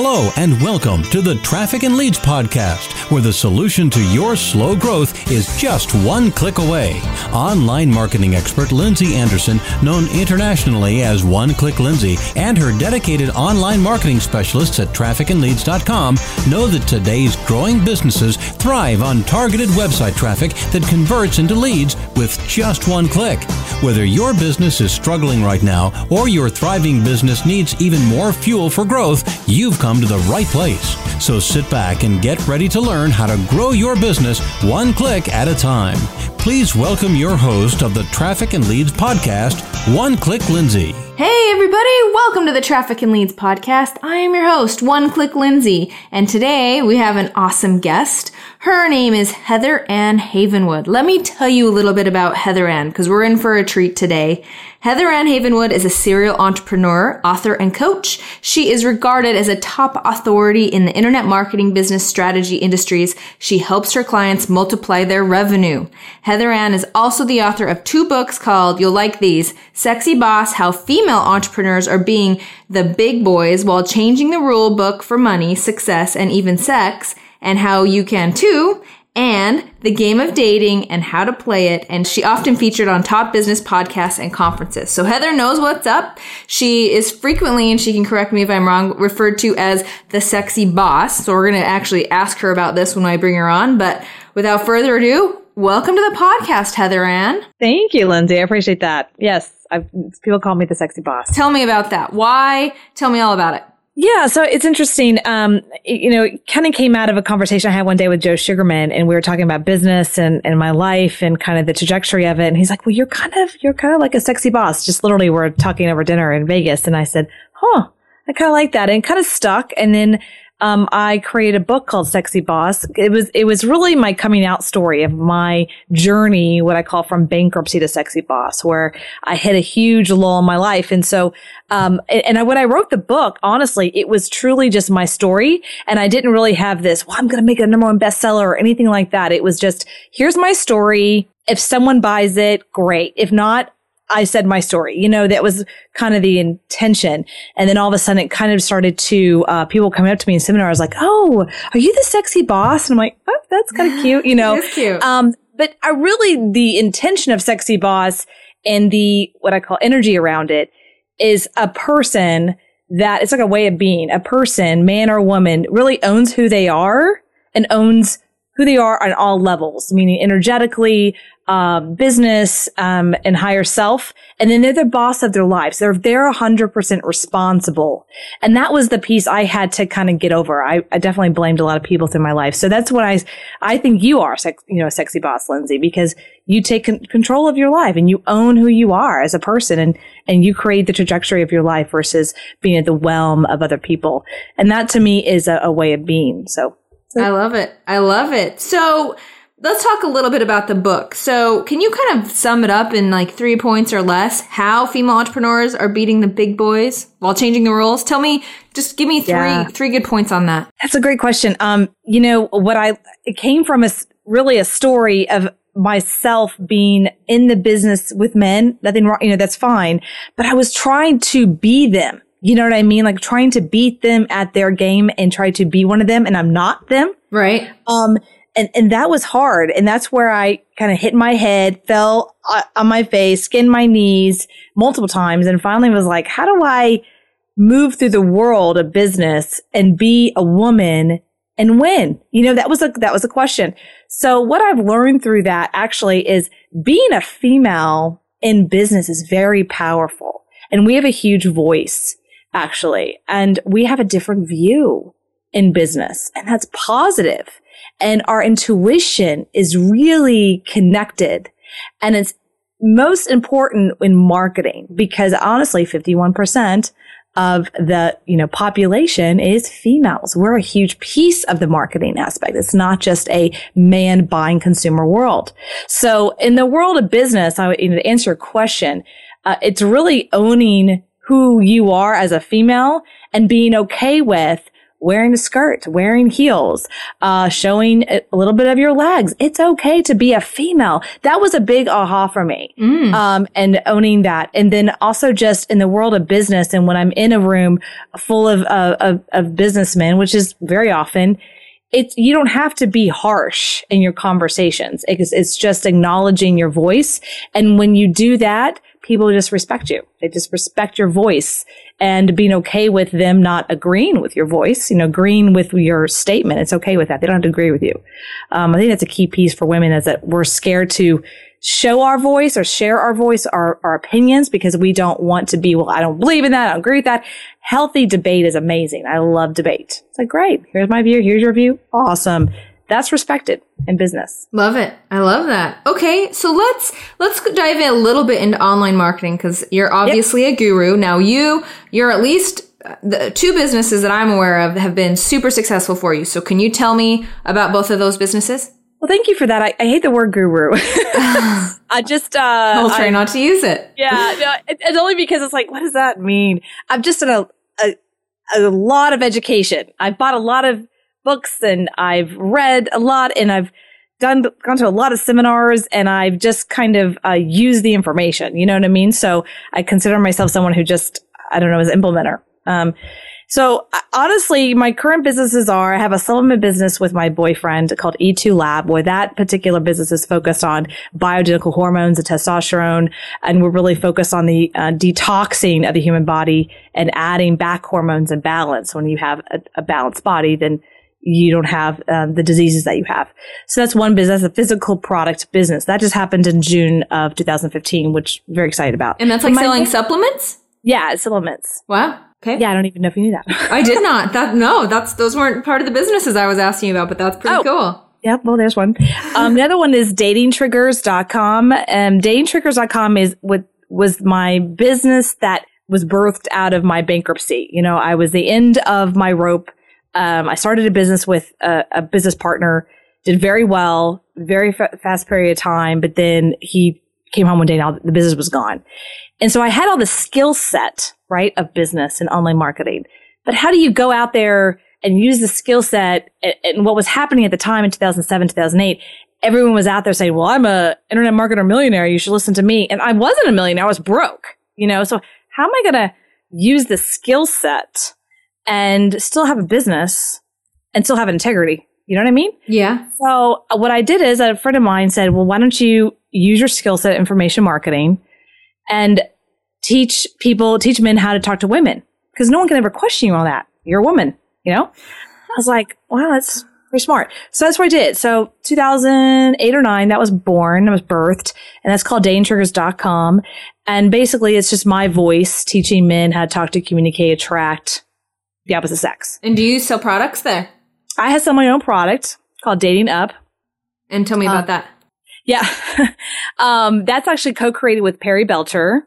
Hello, and welcome to the Traffic and Leads Podcast, where the solution to your slow growth is just one click away. Online marketing expert Lindsay Anderson, known internationally as One Click Lindsay, and her dedicated online marketing specialists at trafficandleads.com know that today's growing businesses thrive on targeted website traffic that converts into leads with just one click. Whether your business is struggling right now or your thriving business needs even more fuel for growth, you've come to the right place. So sit back and get ready to learn how to grow your business one click at a time. Please welcome your host of the Traffic and Leads podcast, One Click Lindsay. Hey, everybody, welcome to the Traffic and Leads podcast. I am your host, One Click Lindsay, and today we have an awesome guest. Her name is Heather Ann Havenwood. Let me tell you a little bit about Heather Ann because we're in for a treat today. Heather Ann Havenwood is a serial entrepreneur, author, and coach. She is regarded as a top authority in the internet marketing business strategy industries. She helps her clients multiply their revenue. Heather Ann is also the author of two books called, you'll like these, Sexy Boss, How Female Entrepreneurs Are Beating the Big Boys While Changing the Rule Book for Money, Success, and Even Sex, and How You Can Too, and the game of dating and how to play it. And she often featured on top business podcasts and conferences. So Heather knows what's up. She is frequently, and she can correct me if I'm wrong, referred to as the sexy boss. So we're going to actually ask her about this when I bring her on. But without further ado, welcome to the podcast, Heather Ann. Thank you, Lindsay. I appreciate that. Yes, I've, people call me the sexy boss. Tell me about that. Why? Tell me all about it. Yeah, so it's interesting. Um, you know, it kind of came out of a conversation I had one day with Joe Sugarman, and we were talking about business and, and my life and kind of the trajectory of it. And he's like, "Well, you're kind of you're kind of like a sexy boss." Just literally, we're talking over dinner in Vegas, and I said, "Huh." I kind of like that and kind of stuck. And then um, I created a book called Sexy Boss. It was it was really my coming out story of my journey, what I call from bankruptcy to sexy boss, where I hit a huge lull in my life. And so, um, and, I, when I wrote the book, honestly, it was truly just my story, and I didn't really have this. Well, I'm going to make a number one bestseller or anything like that. It was just here's my story. If someone buys it, great. If not, I said my story. You know, that was kind of the intention. And then all of a sudden it kind of started to, uh, people coming up to me in seminars like, Oh, are you the sexy boss? And I'm like, Oh, that's kind of cute, you know. Cute. Um, but I really, the intention of sexy boss and the, what I call energy around it is a person that it's like a way of being. A person, man or woman, really owns who they are and owns who they are on all levels, meaning energetically, um, business, um, and higher self. And then they're the boss of their lives. They're, they're 100% responsible. And that was the piece I had to kind of get over. I, I definitely blamed a lot of people through my life. So that's what I, I think you are, sex, you know, a sexy boss, Lindsay, because you take con- control of your life and you own who you are as a person and, and you create the trajectory of your life versus being at the whelm of other people. And that to me is a, a way of being. So. So I love it. I love it. So, let's talk a little bit about the book. So, can you kind of sum it up in like three points or less? How female entrepreneurs are beating the big boys while changing the rules? Tell me, just give me three Yeah. three good points on that. That's a great question. Um, you know, what I, it came from a, really a story of myself being in the business with men. Nothing wrong, you know, that's fine. But I was trying to be them. You know what I mean? Like trying to beat them at their game and try to be one of them and I'm not them. Right. Um, and, and that was hard. And that's where I kind of hit my head, fell uh, on my face, skinned my knees multiple times, and finally was like, how do I move through the world of business and be a woman and win? You know, that was a, that was a question. So what I've learned through that actually is being a female in business is very powerful. And we have a huge voice, actually. And we have a different view in business. And that's positive. And our intuition is really connected. And it's most important in marketing because honestly, 51% of the, you know, population is females. We're a huge piece of the marketing aspect. It's not just a man buying consumer world. So in the world of business, I would, you know, to answer your question, uh, it's really owning who you are as a female and being okay with wearing a skirt, wearing heels, uh, showing a little bit of your legs. It's okay to be a female. That was a big aha for me. Mm. Um, and owning that. And then also just in the world of business and when I'm in a room full of, uh, of, of businessmen, which is very often, it's you don't have to be harsh in your conversations. It's, it's just acknowledging your voice. And when you do that, people just respect you. They just respect your voice and being okay with them not agreeing with your voice, you know, agreeing with your statement. It's okay with that. They don't have to agree with you. Um, I think that's a key piece for women is that we're scared to show our voice or share our voice, our, our opinions, because we don't want to be, well, I don't believe in that. I don't agree with that. Healthy debate is amazing. I love debate. It's like, great. Here's my view. Here's your view. Awesome. That's respected in business. Love it. I love that. Okay, so let's let's dive in a little bit into online marketing because you're obviously yep. a guru. Now you you're at least uh, the two businesses that I'm aware of have been super successful for you. So can you tell me about both of those businesses? Well, thank you for that. I, I hate the word guru. I just uh I'll try I, not to use it. Yeah, no, it, it's only because it's like, what does that mean? I've just done a, a a lot of education. I've bought a lot of books and I've read a lot and I've done gone to a lot of seminars and I've just kind of uh, used the information. You know what I mean? So I consider myself someone who just I don't know is implementer. Um, so honestly, my current businesses are I have a supplement business with my boyfriend called E2 Lab, where that particular business is focused on bioidentical hormones and testosterone, and we're really focused on the uh, detoxing of the human body and adding back hormones and balance. When you have a, a balanced body, then you don't have um, the diseases that you have. So that's one business, a physical product business. That just happened in June of 2015, which I'm very excited about. And that's like selling supplements? Yeah, supplements. Wow. Okay. Yeah, I don't even know if you knew that. I did not. That no, that's those weren't part of the businesses I was asking you about, but that's pretty oh. cool. Yep. Well, there's one. Um, the other one is datingtriggers.com. Um, datingtriggers.com is what was my business that was birthed out of my bankruptcy. You know, I was the end of my rope um, I started a business with a, a, business partner, did very well, very fa- fast period of time, but then he came home one day and all, the business was gone. And so I had all the skill set, right, of business and online marketing. But how do you go out there and use the skill set and, and what was happening at the time in 2007, 2008? Everyone was out there saying, well, I'm a internet marketer millionaire. You should listen to me. And I wasn't a millionaire. I was broke, you know? So how am I going to use the skill set and still have a business and still have integrity. You know what I mean? Yeah. So uh, what I did is a friend of mine said, well, why don't you use your skill set, information marketing, and teach people, teach men how to talk to women? Because no one can ever question you on that. You're a woman, you know? I was like, wow, that's pretty smart. So that's what I did. So 2008 or 9, that was born, I was birthed, and that's called datingtriggers.com. And basically, it's just my voice teaching men how to talk to communicate, attract, the opposite sex. And do you sell products there? I have some my own product called Dating Up. And tell me about uh, that. Yeah. um, that's actually co-created with Perry Belcher.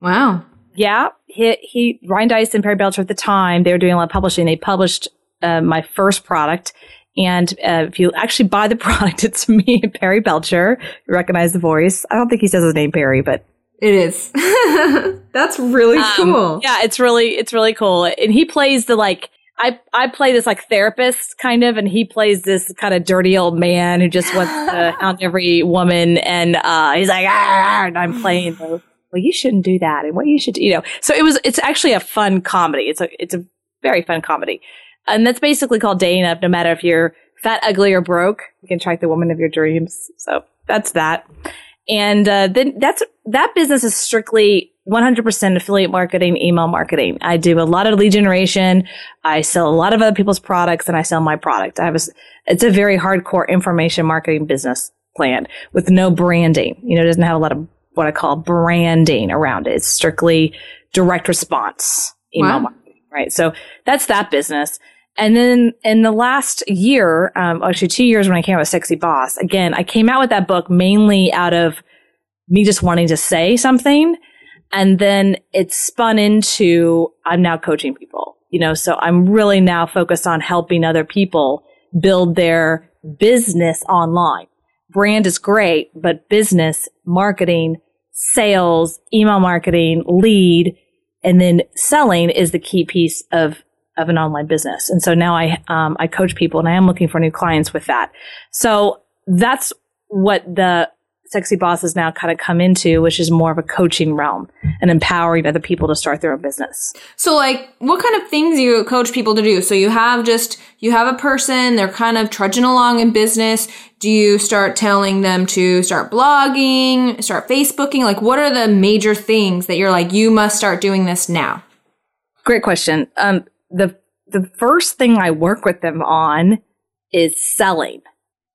Wow. Yeah. He, he, Ryan Deiss and Perry Belcher at the time, they were doing a lot of publishing. They published uh, my first product. And uh, if you actually buy the product, it's me, Perry Belcher. You recognize the voice. I don't think he says his name Perry, but it is. That's really um, cool. Yeah, it's really it's really cool. And he plays the like I I play this like therapist kind of, and he plays this kind of dirty old man who just wants to hound every woman, and uh, he's like, and I'm playing the well, you shouldn't do that, and what you should, do, you know. So it was it's actually a fun comedy. It's a it's a very fun comedy, and that's basically called Dating Up. No matter if you're fat, ugly, or broke, you can attract the woman of your dreams. So that's that. And uh, then that's that business is strictly 100% affiliate marketing, email marketing. I do a lot of lead generation. I sell a lot of other people's products, and I sell my product. I have a, it's a very hardcore information marketing business plan with no branding. You know, it doesn't have a lot of what I call branding around it. It's strictly direct response email wow. marketing, right? So that's that business. And then in the last year, um, actually two years when I came out with Sexy Boss, again, I came out with that book mainly out of me just wanting to say something. And then it spun into I'm now coaching people, you know, so I'm really now focused on helping other people build their business online. Brand is great, but business, marketing, sales, email marketing, lead, and then selling is the key piece of of an online business. And so now I, um, I coach people and I am looking for new clients with that. So that's what the sexy bosses now kind of come into, which is more of a coaching realm and empowering other people to start their own business. So like what kind of things do you coach people to do? So you have just you have a person, they're kind of trudging along in business. Do you start telling them to start blogging, start Facebooking? Like what are the major things that you're like, you must start doing this now? Great question. Um, the the first thing I work with them on is selling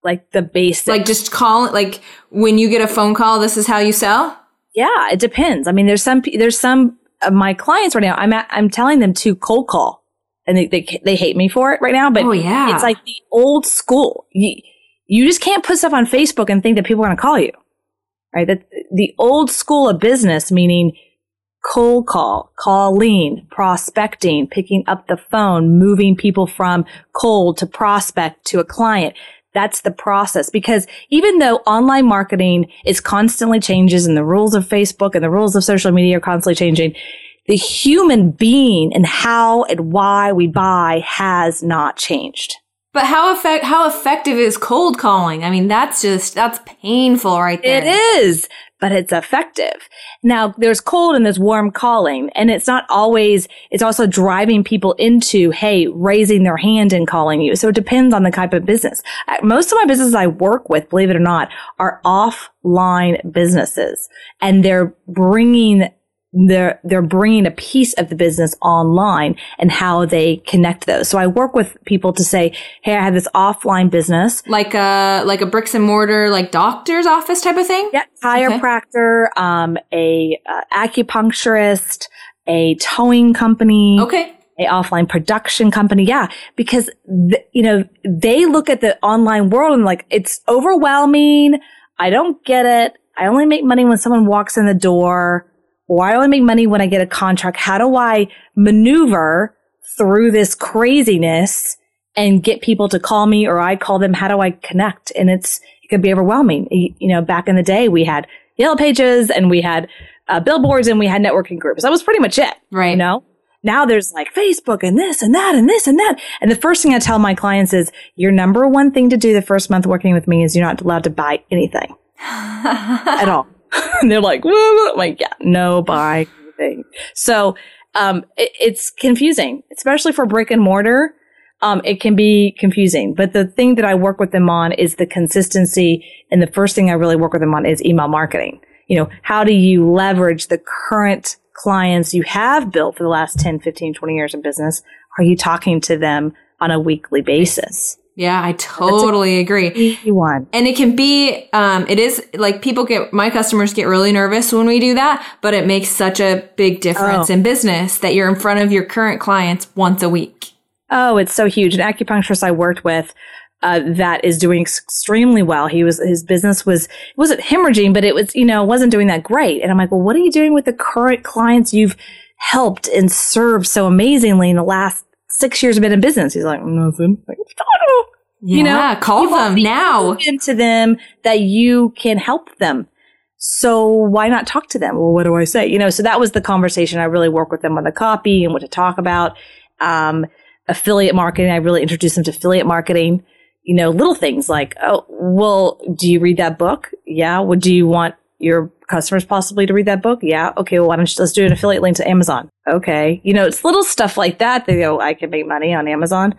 like the basics. Like just call like when you get a phone call, this is how you sell? Yeah, it depends. I mean, there's some there's some of my clients right now. I'm at, I'm telling them to cold call, and they, they they hate me for it right now. But oh yeah, it's like the old school. You you just can't put stuff on Facebook and think that people are going to call you, right? That the old school of business, meaning cold call, calling, prospecting, picking up the phone, moving people from cold to prospect to a client. That's the process because even though online marketing is constantly changes and the rules of Facebook and the rules of social media are constantly changing, the human being and how and why we buy has not changed. But how effect how effective is cold calling? I mean, that's just that's painful right there. It is but it's effective. Now there's cold and there's warm calling and it's not always, it's also driving people into, hey, raising their hand and calling you. So it depends on the type of business. Most of my businesses I work with, believe it or not, are offline businesses and they're bringing they're they're bringing a piece of the business online and how they connect those. So I work with people to say, "Hey, I have this offline business, like a like a bricks and mortar, like doctor's office type of thing." Yeah, chiropractor, okay. um, a uh, acupuncturist, a towing company. Okay. A offline production company, yeah, because th- you know they look at the online world and like it's overwhelming. I don't get it. I only make money when someone walks in the door why do I make money when I get a contract? How do I maneuver through this craziness and get people to call me or I call them? How do I connect? And it's, it could be overwhelming. You know, back in the day, we had yellow pages and we had uh, billboards and we had networking groups. That was pretty much it. Right. You know, now there's like Facebook and this and that and this and that. And the first thing I tell my clients is your number one thing to do the first month working with me is you're not allowed to buy anything at all. they're like, Whoa. like, yeah, no buy thing. So, um, it, it's confusing, especially for brick and mortar. Um, it can be confusing, but the thing that I work with them on is the consistency. And the first thing I really work with them on is email marketing. You know, how do you leverage the current clients you have built for the last 10, 15, 20 years of business? Are you talking to them on a weekly basis? Yeah, I totally agree. One. And it can be, um, it is like people get, my customers get really nervous when we do that, but it makes such a big difference oh. in business that you're in front of your current clients once a week. Oh, it's so huge. An acupuncturist I worked with, uh, that is doing extremely well. He was, his business was, it wasn't hemorrhaging, but it was, you know, wasn't doing that great. And I'm like, well, what are you doing with the current clients you've helped and served so amazingly in the last six years Have been in business. He's like, nothing. Like. Yeah, you know, call them now. Into them that you can help them. So why not talk to them? Well, what do I say? You know, so that was the conversation. I really work with them on the copy and what to talk about. Um, affiliate marketing. I really introduced them to affiliate marketing. You know, little things like, oh, well, do you read that book? Yeah. Well, do you want your customers possibly to read that book? Yeah. Okay. Well, why don't you let's do an affiliate link to Amazon? Okay. You know, it's little stuff like that. They go, I can make money on Amazon.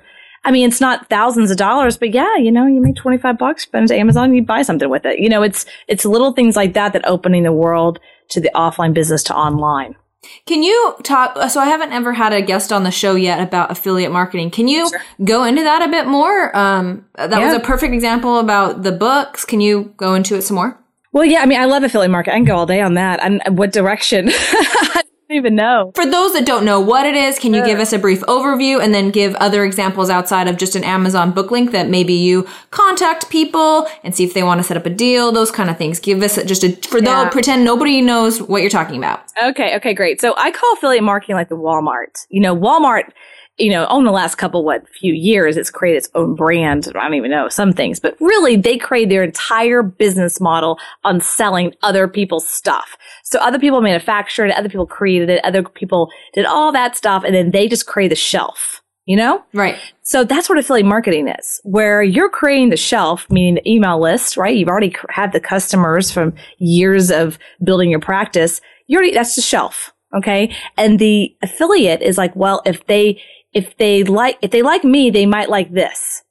I mean, it's not thousands of dollars, but yeah, you know, you make 25 bucks, spend it to Amazon, you buy something with it. You know, it's, it's little things like that that opening the world to the offline business to online. Can you talk? So I haven't ever had a guest on the show yet about affiliate marketing. Can you sure. go into that a bit more? Um, that yeah. was a perfect example about the books. Can you go into it some more? Well, yeah, I mean, I love affiliate marketing. I can go all day on that. And what direction? Don't even know. For those that don't know what it is, can you give us a brief overview and then give other examples outside of just an Amazon book link that maybe you contact people and see if they want to set up a deal, those kind of things. Give us just a, for yeah. though, pretend nobody knows what you're talking about. Okay. Okay. Great. So I call affiliate marketing like the Walmart. You know, Walmart you know, on the last couple, what, few years, it's created its own brand. I don't even know some things, but really they create their entire business model on selling other people's stuff. So other people manufactured it, other people created it, other people did all that stuff, and then they just create the shelf. you know? Right. So that's what affiliate marketing is, where you're creating the shelf, meaning the email list, right? You've already had the customers from years of building your practice. You already, that's the shelf. Okay. And the affiliate is like, well, if they, if they like, if they like me, they might like this.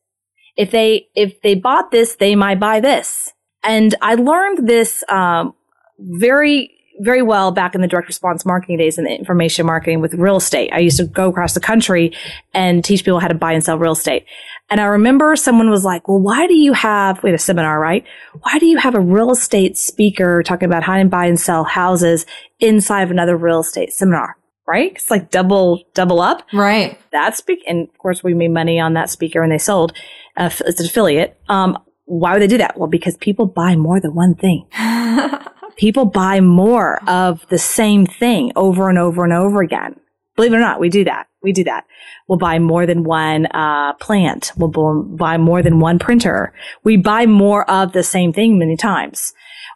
If they, if they bought this, they might buy this. And I learned this, um, very very well back in the direct response marketing days and the information marketing with real estate. I used to go across the country and teach people how to buy and sell real estate. And I remember someone was like, well, why do you have, we had a seminar, right? Why do you have a real estate speaker talking about how to buy and sell houses inside of another real estate seminar? Right? It's like double, double up. Right. That speak, and of course we made money on that speaker and they sold. Uh, it's an affiliate. Um, why would they do that? Well, because people buy more than one thing. people buy more of the same thing over and over and over again. Believe it or not, we do that. We do that. We'll buy more than one uh, plant. We'll buy more than one printer. We buy more of the same thing many times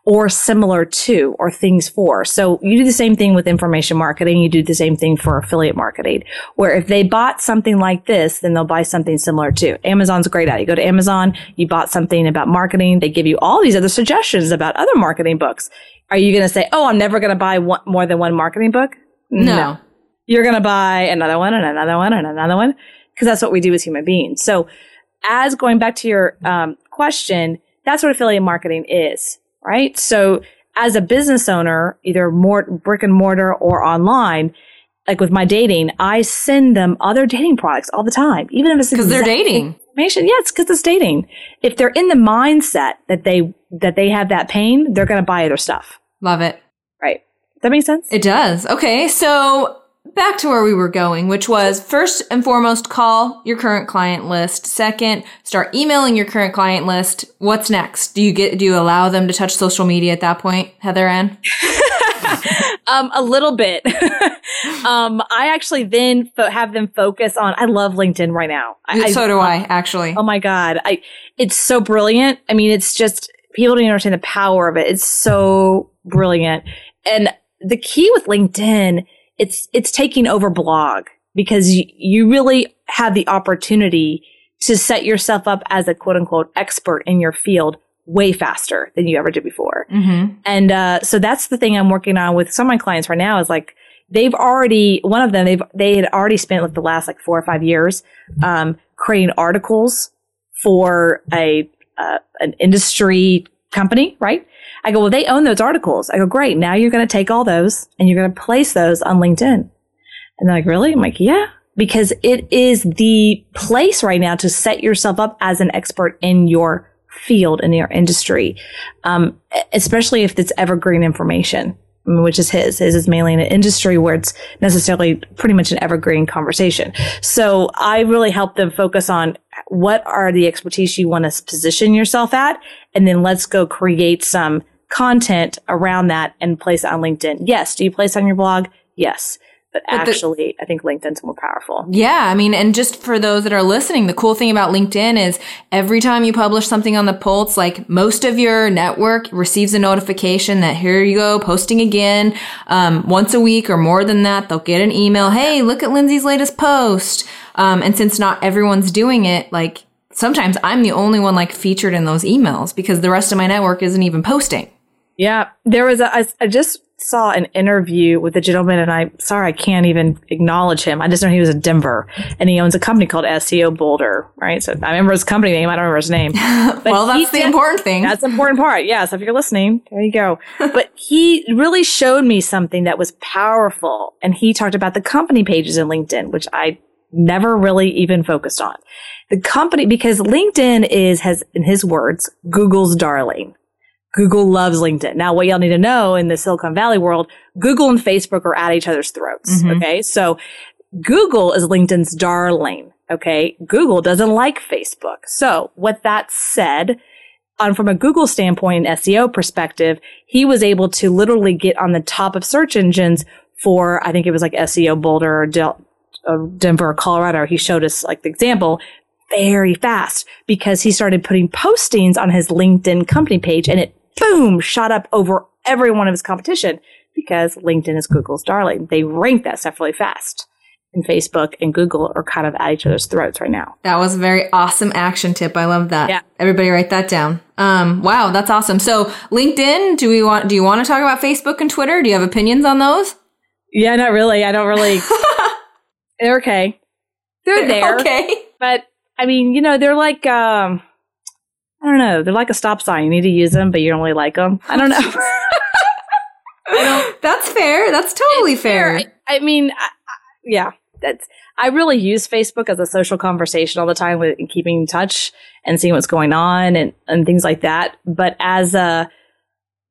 or similar to or things for. So you do the same thing with information marketing. You do the same thing for affiliate marketing, where if they bought something like this, then they'll buy something similar too. Amazon's great at it. You go to Amazon, you bought something about marketing. They give you all these other suggestions about other marketing books. Are you going to say, Oh, I'm never going to buy one, more than one marketing book? No. no. You're going to buy another one and another one and another one because that's what we do as human beings. So as going back to your um, question, that's what affiliate marketing is right? So as a business owner, either more brick and mortar or online, like with my dating, I send them other dating products all the time, even if it's because they're dating. Information. Yeah, it's because it's dating. If they're in the mindset that they that they have that pain, they're going to buy other stuff. Love it. Right. That makes sense? It does. Okay, so back to where we were going, which was first and foremost, call your current client list. Second, start emailing your current client list. What's next? Do you get, do you allow them to touch social media at that point, Heather Ann? um, a little bit. um, I actually then fo- have them focus on, I love LinkedIn right now. I, so do I, actually. Oh my God. I, it's so brilliant. I mean, it's just, people don't understand the power of it. It's so brilliant. And the key with LinkedIn it's it's taking over blog because you, you really have the opportunity to set yourself up as a quote unquote expert in your field way faster than you ever did before. Mm-hmm. And uh, so that's the thing I'm working on with some of my clients right now is like they've already one of them they've they had already spent like the last like four or five years um, creating articles for a uh, an industry company, right? I go, well, they own those articles. I go, great. Now you're going to take all those and you're going to place those on LinkedIn. And they're like, really? I'm like, yeah, because it is the place right now to set yourself up as an expert in your field in your industry, um, especially if it's evergreen information, which is his. His is mainly in an industry where it's necessarily pretty much an evergreen conversation. So I really help them focus on what are the expertise you want to position yourself at, and then let's go create some content around that and place it on LinkedIn. Yes. Do you place on your blog? Yes. But, but actually, the, I think LinkedIn's more powerful. Yeah. I mean, and just for those that are listening, the cool thing about LinkedIn is every time you publish something on the Pulse, like most of your network receives a notification that here you go, posting again. Um, once a week or more than that, they'll get an email. Hey, look at Lindsay's latest post. Um, and since not everyone's doing it, like sometimes I'm the only one like featured in those emails because the rest of my network isn't even posting. Yeah, there was a. I, I just saw an interview with a gentleman, and I'm sorry I can't even acknowledge him. I just know he was in Denver, and he owns a company called SEO Boulder, right? So I remember his company name. I don't remember his name. well, that's the did, important thing. That's the important part. Yeah. So if you're listening, there you go. but he really showed me something that was powerful, and he talked about the company pages in LinkedIn, which I never really even focused on. The company because LinkedIn is has, in his words, Google's darling Google loves LinkedIn. Now, what y'all need to know in the Silicon Valley world, Google and Facebook are at each other's throats. Mm-hmm. Okay. So Google is LinkedIn's darling. Okay. Google doesn't like Facebook. So what that said, on from a Google standpoint and SEO perspective, he was able to literally get on the top of search engines for, I think it was like SEO Boulder or Del- uh, Denver, Colorado. He showed us like the example very fast because he started putting postings on his LinkedIn company page and it boom, shot up over every one of his competition because LinkedIn is Google's darling. They rank that stuff really fast. and Facebook and Google are kind of at each other's throats right now. That was a very awesome action tip. I love that. Yeah. Everybody write that down. Um, wow, that's awesome. So LinkedIn, do we want do you want to talk about Facebook and Twitter? Do you have opinions on those? Yeah, not really. I don't really. they're okay. They're there. Okay. But I mean, you know, they're like um I don't know. They're like a stop sign. You need to use them, but you don't really like them. I don't know. I don't, That's fair. That's totally fair. I, I mean, I, I, yeah, that's. I really use Facebook as a social conversation all the time with and keeping in touch and seeing what's going on and, and things like that. But as a,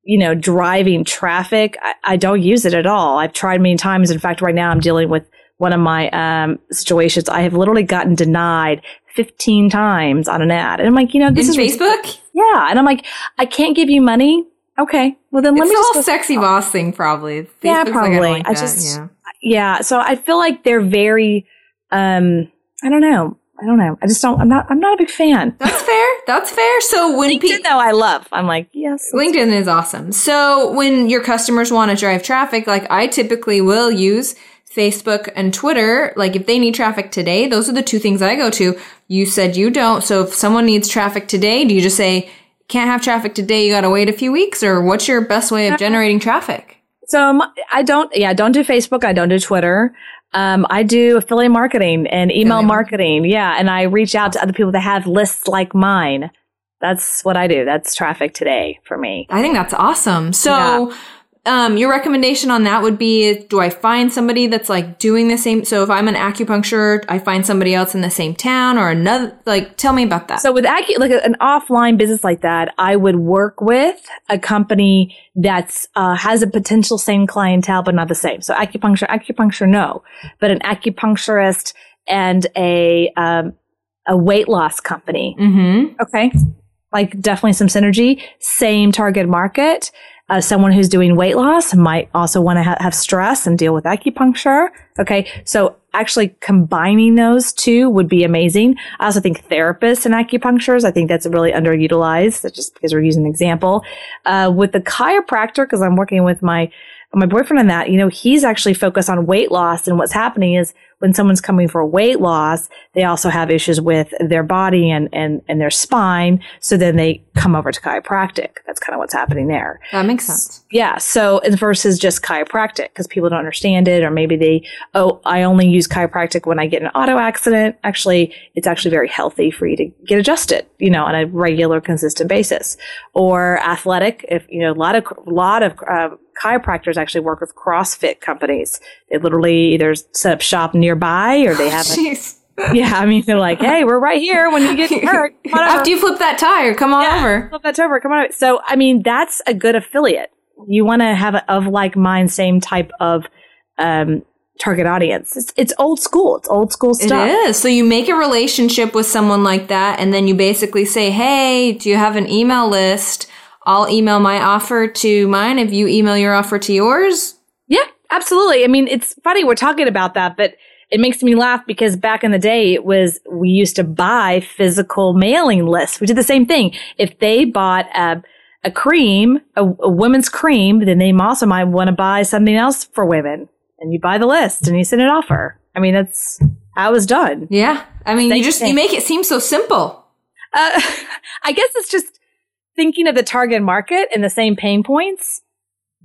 you know, driving traffic, I, I don't use it at all. I've tried many times. In fact, right now I'm dealing with one of my um, situations. I have literally gotten denied 15 times on an ad. And I'm like, you know, this In is Facebook? Yeah. And I'm like, I can't give you money. Okay. Well, then let it's me the just whole go- sexy boss thing, probably. Yeah, Facebook's like, probably. like I that. just- yeah. yeah so i feel like they're very um i don't know i don't know i just don't i'm not i'm not a big fan That's fair. That's fair. So when LinkedIn, people though i love i'm like yes LinkedIn is awesome. So when your customers want to drive traffic, like I typically will use Facebook and Twitter. Like if they need traffic today, those are the two things I go to. You said you don't. So if someone needs traffic today, do you just say, can't have traffic today, you got to wait a few weeks? Or what's your best way of generating traffic? so um, i don't yeah i don't do facebook i don't do twitter um, I do affiliate marketing and email Affiliate marketing. Yeah. And I reach out to other people that have lists like mine. That's what I do. That's traffic today for me. I think that's awesome. So, um, your recommendation on that would be: Do I find somebody that's like doing the same? So, if I'm an acupuncture, I find somebody else in the same town or another. Like, tell me about that. So with acu- like an offline business like that, I would work with a company that's uh, has a potential same clientele but not the same. So acupuncture, acupuncture, no, but an acupuncturist and a um, a weight loss company. mm-hmm. Okay, like definitely some synergy. Same target market. Uh, someone who's doing weight loss might also want to ha- have stress and deal with acupuncture. Okay. So actually combining those two would be amazing. I also think therapists and acupuncturists, I think that's really underutilized. That's just because we're using an example. Uh, with the chiropractor, because I'm working with my, my boyfriend on that, you know, he's actually focused on weight loss. And what's happening is when someone's coming for weight loss, they also have issues with their body and, and, and their spine. So then they come over to chiropractic. That's kind of what's happening there. That makes sense. Yeah. So versus just chiropractic because people don't understand it, or maybe they, oh, I only use chiropractic when I get an auto accident. Actually, it's actually very healthy for you to get adjusted, you know, on a regular, consistent basis. Or athletic, if, you know, a lot of, a lot of, uh, chiropractors actually work with CrossFit companies. They literally either set up shop nearby or they have a, yeah, I mean, they're like, hey, we're right here when you get hurt. After you flip that tire, come on Yeah, over. Flip that over. Come on. So, I mean, that's a good affiliate. You want to have a of like mind, same type of um, target audience. It's, it's old school. It's old school stuff. It is. So you make a relationship with someone like that, and then you basically say, "Hey, do you have an email list? I'll email my offer to mine. If you email your offer to yours, Yeah, absolutely. I mean, it's funny we're talking about that, but it makes me laugh because back in the day, it was we used to buy physical mailing lists. We did the same thing. If they bought a a cream, a, a women's cream, then they also might want to buy something else for women, and you buy the list and you send an offer. I mean, that's how it was done. yeah. I mean, you just you make it seem so simple. Uh, I guess it's just thinking of the target market and the same pain points.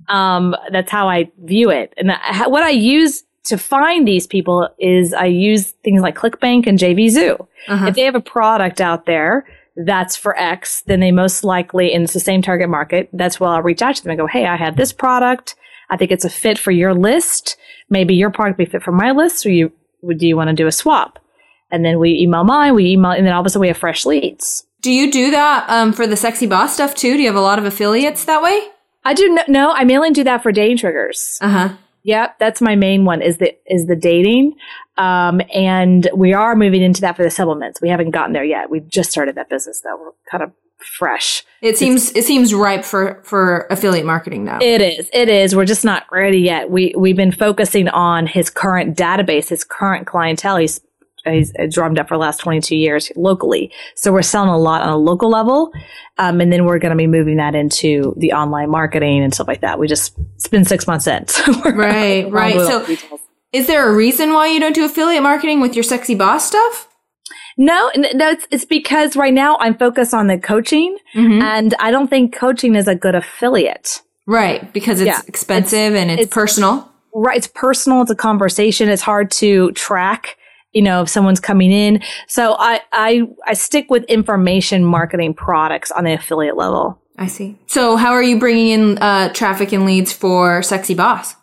Um, that's how I view it. And what I use to find these people is I use things like ClickBank and JVZoo. Uh-huh. If they have a product out there that's for X, then they most likely, and it's the same target market, that's where I'll reach out to them and go, Hey, I have this product. I think it's a fit for your list. Maybe your product be fit for my list, or you do you want to do a swap? And then we email mine, we email, and then all of a sudden we have fresh leads. Do you do that um, for the sexy boss stuff too? Do you have a lot of affiliates that way? I do no, no I mainly do that for dating triggers. Uh huh. Yep, that's my main one is the is the dating, um, and we are moving into that for the supplements. We haven't gotten there yet. We've just started that business though. We're kind of fresh. It seems it seems ripe for for affiliate marketing now. It is. It is. We're just not ready yet. We we've been focusing on his current database, his current clientele. He's he's drummed up for the last 22 years locally. So we're selling a lot on a local level. Um, and then we're going to be moving that into the online marketing and stuff like that. We just, it's been six months in. So we're- Right, right. So details. Is there a reason why you don't do affiliate marketing with your sexy boss stuff? No, no, it's, it's because right now I'm focused on the coaching Mm-hmm. and I don't think coaching is a good affiliate. Right, because it's Yeah, expensive and it's, it's- personal. Right. It's personal. It's a conversation. It's hard to track, you know, if someone's coming in. So I, I, I stick with information marketing products on the affiliate level. I see. So how are you bringing in uh, traffic and leads for Sexy Boss?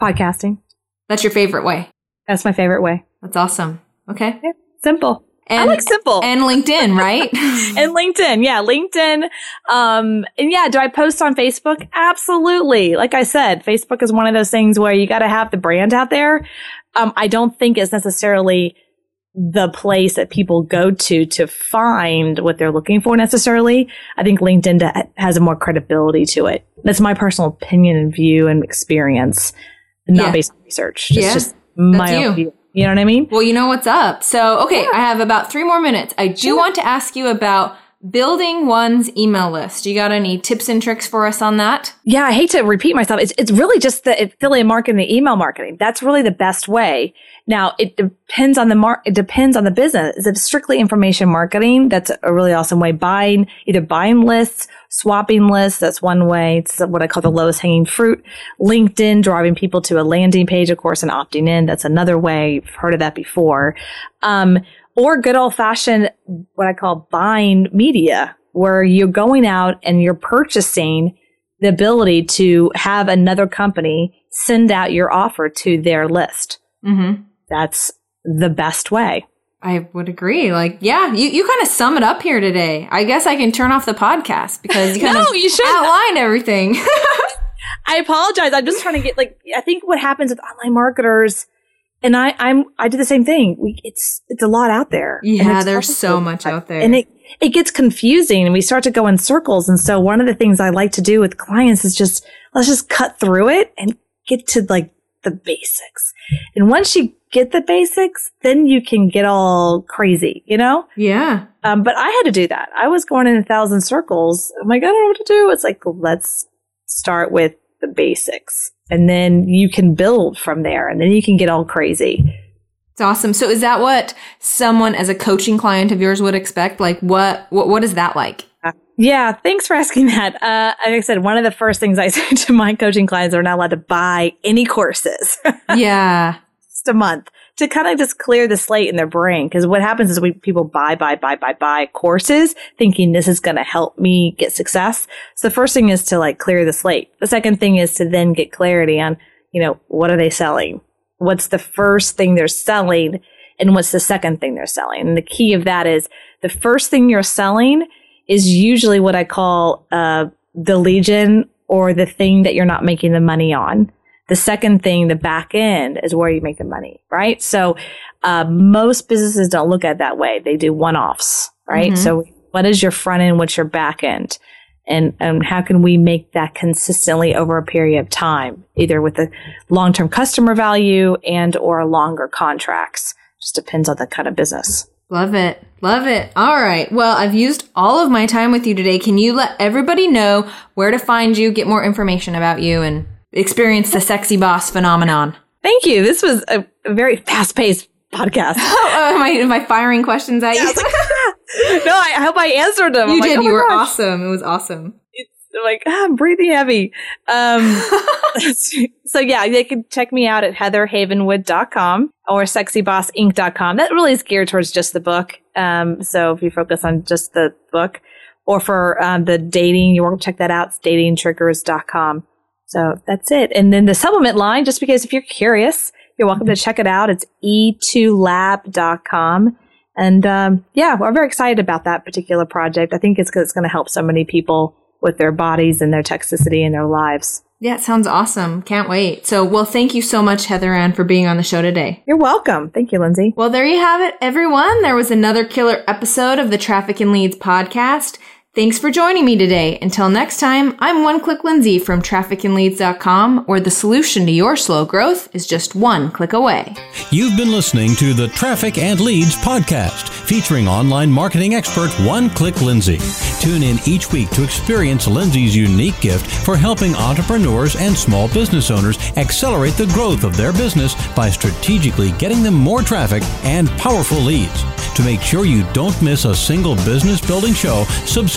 Podcasting. That's your favorite way. That's my favorite way. That's awesome. Okay. Simple. And, I like simple. And LinkedIn, right? and LinkedIn. Yeah, LinkedIn. Um, and yeah, do I post on Facebook? Absolutely. Like I said, Facebook is one of those things where you got to have the brand out there. Um, I don't think it's necessarily the place that people go to to find what they're looking for necessarily. I think LinkedIn has a more credibility to it. That's my personal opinion and view and experience, not Yeah. based on research. It's Yeah, just my you. view. You know what I mean? well, you know what's up. So, okay, I have about three more minutes. I do want to ask you about building one's email list. You got any tips and tricks for us on that? Yeah, I hate to repeat myself. It's it's really just the affiliate marketing, the email marketing. That's really the best way. Now it depends on the mar- it depends on the business. Is it strictly information marketing? That's a really awesome way. Buying either buying lists, swapping lists. That's one way. It's what I call the lowest hanging fruit. LinkedIn driving people to a landing page, of course, and opting in. That's another way. I've heard of that before. Um, or good old fashioned what I call buying media, where you're going out and you're purchasing the ability to have another company send out your offer to their list. Mm-hmm. That's the best way. I would agree. Like, yeah, you, you kind of sum it up here today. I guess I can turn off the podcast because you kind No, of you shouldn't. outlined everything. I apologize. I'm just trying to get like I think what happens with online marketers, and I I'm I do the same thing. We, it's it's a lot out there. Yeah, there's so much out there. and it it gets confusing and we start to go in circles and so one of the things i like to do with clients is just let's just cut through it and get to like the basics and once you get the basics then you can get all crazy you know yeah. um, but i had to do that i was going in a thousand circles i'm like i don't know what to do it's like let's start with the basics and then you can build from there and then you can get all crazy It's awesome. So is that what someone as a coaching client of yours would expect? Like what what what is that like? Yeah, thanks for asking that. Uh, like I said, one of the first things I say to my coaching clients are not allowed to buy any courses yeah. just a month to kind of just clear the slate in their brain. Because what happens is we people buy, buy, buy, buy, buy courses thinking this is going to help me get success. So the first thing is to like clear the slate. The second thing is to then get clarity on, you know, what are they selling? What's the first thing they're selling? And what's the second thing they're selling? And the key of that is the first thing you're selling is usually what I call uh, the lead gen or the thing that you're not making the money on. The second thing, the back end, is where you make the money, right? So uh, most businesses don't look at it that way. They do one offs, right? Mhm. So what is your front end? What's your back end? And, and how can we make that consistently over a period of time, either with a long-term customer value and or longer contracts? Just depends on the kind of business. Love it. Love it. All right. Well, I've used all of my time with you today. Can you let everybody know where to find you, get more information about you and experience the sexy boss phenomenon? Thank you. This was a, very fast-paced podcast. Oh, am I, am I firing questions at you? no, I, I hope I answered them. you I'm like, did. oh you were gosh. awesome. It was awesome. I'm like, ah, I'm breathing heavy. Um, so yeah, they can check me out at heatherhavenwood.com or sexybossinc.com. That really is geared towards just the book. Um, so if you focus on just the book or for um, the dating, you want to check that out. It's datingtriggers.com. So that's it. And then the supplement line, just because if you're curious, you're welcome to check it out. It's e2lab.com. And um, yeah, we're very excited about that particular project. I think it's, it's going to help so many people with their bodies and their toxicity and their lives. Yeah, it sounds awesome. Can't wait. So, well, thank you so much, Heather Ann, for being on the show today. You're welcome. Thank you, Lindsay. Well, there you have it, everyone. There was another killer episode of the Traffic and Leads podcast. Thanks for joining me today. Until next time, I'm One Click Lindsay from trafficandleads.com, where the solution to your slow growth is just one click away. You've been listening to the Traffic and Leads podcast, featuring online marketing expert One Click Lindsay. Tune in each week to experience Lindsay's unique gift for helping entrepreneurs and small business owners accelerate the growth of their business by strategically getting them more traffic and powerful leads. To make sure you don't miss a single business building show,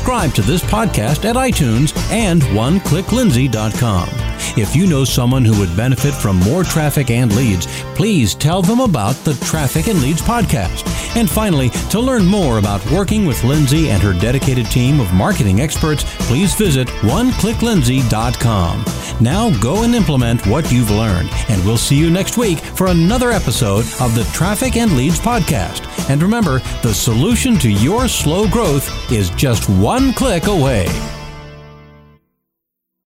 subscribe to this podcast at iTunes and oneclicklindsay.com. If you know someone who would benefit from more traffic and leads, please tell them about the Traffic and Leads podcast. And finally, to learn more about working with Lindsay and her dedicated team of marketing experts, please visit oneclicklindsay.com. Now go and implement what you've learned, and we'll see you next week for another episode of the Traffic and Leads podcast. And remember, the solution to your slow growth is just one click away.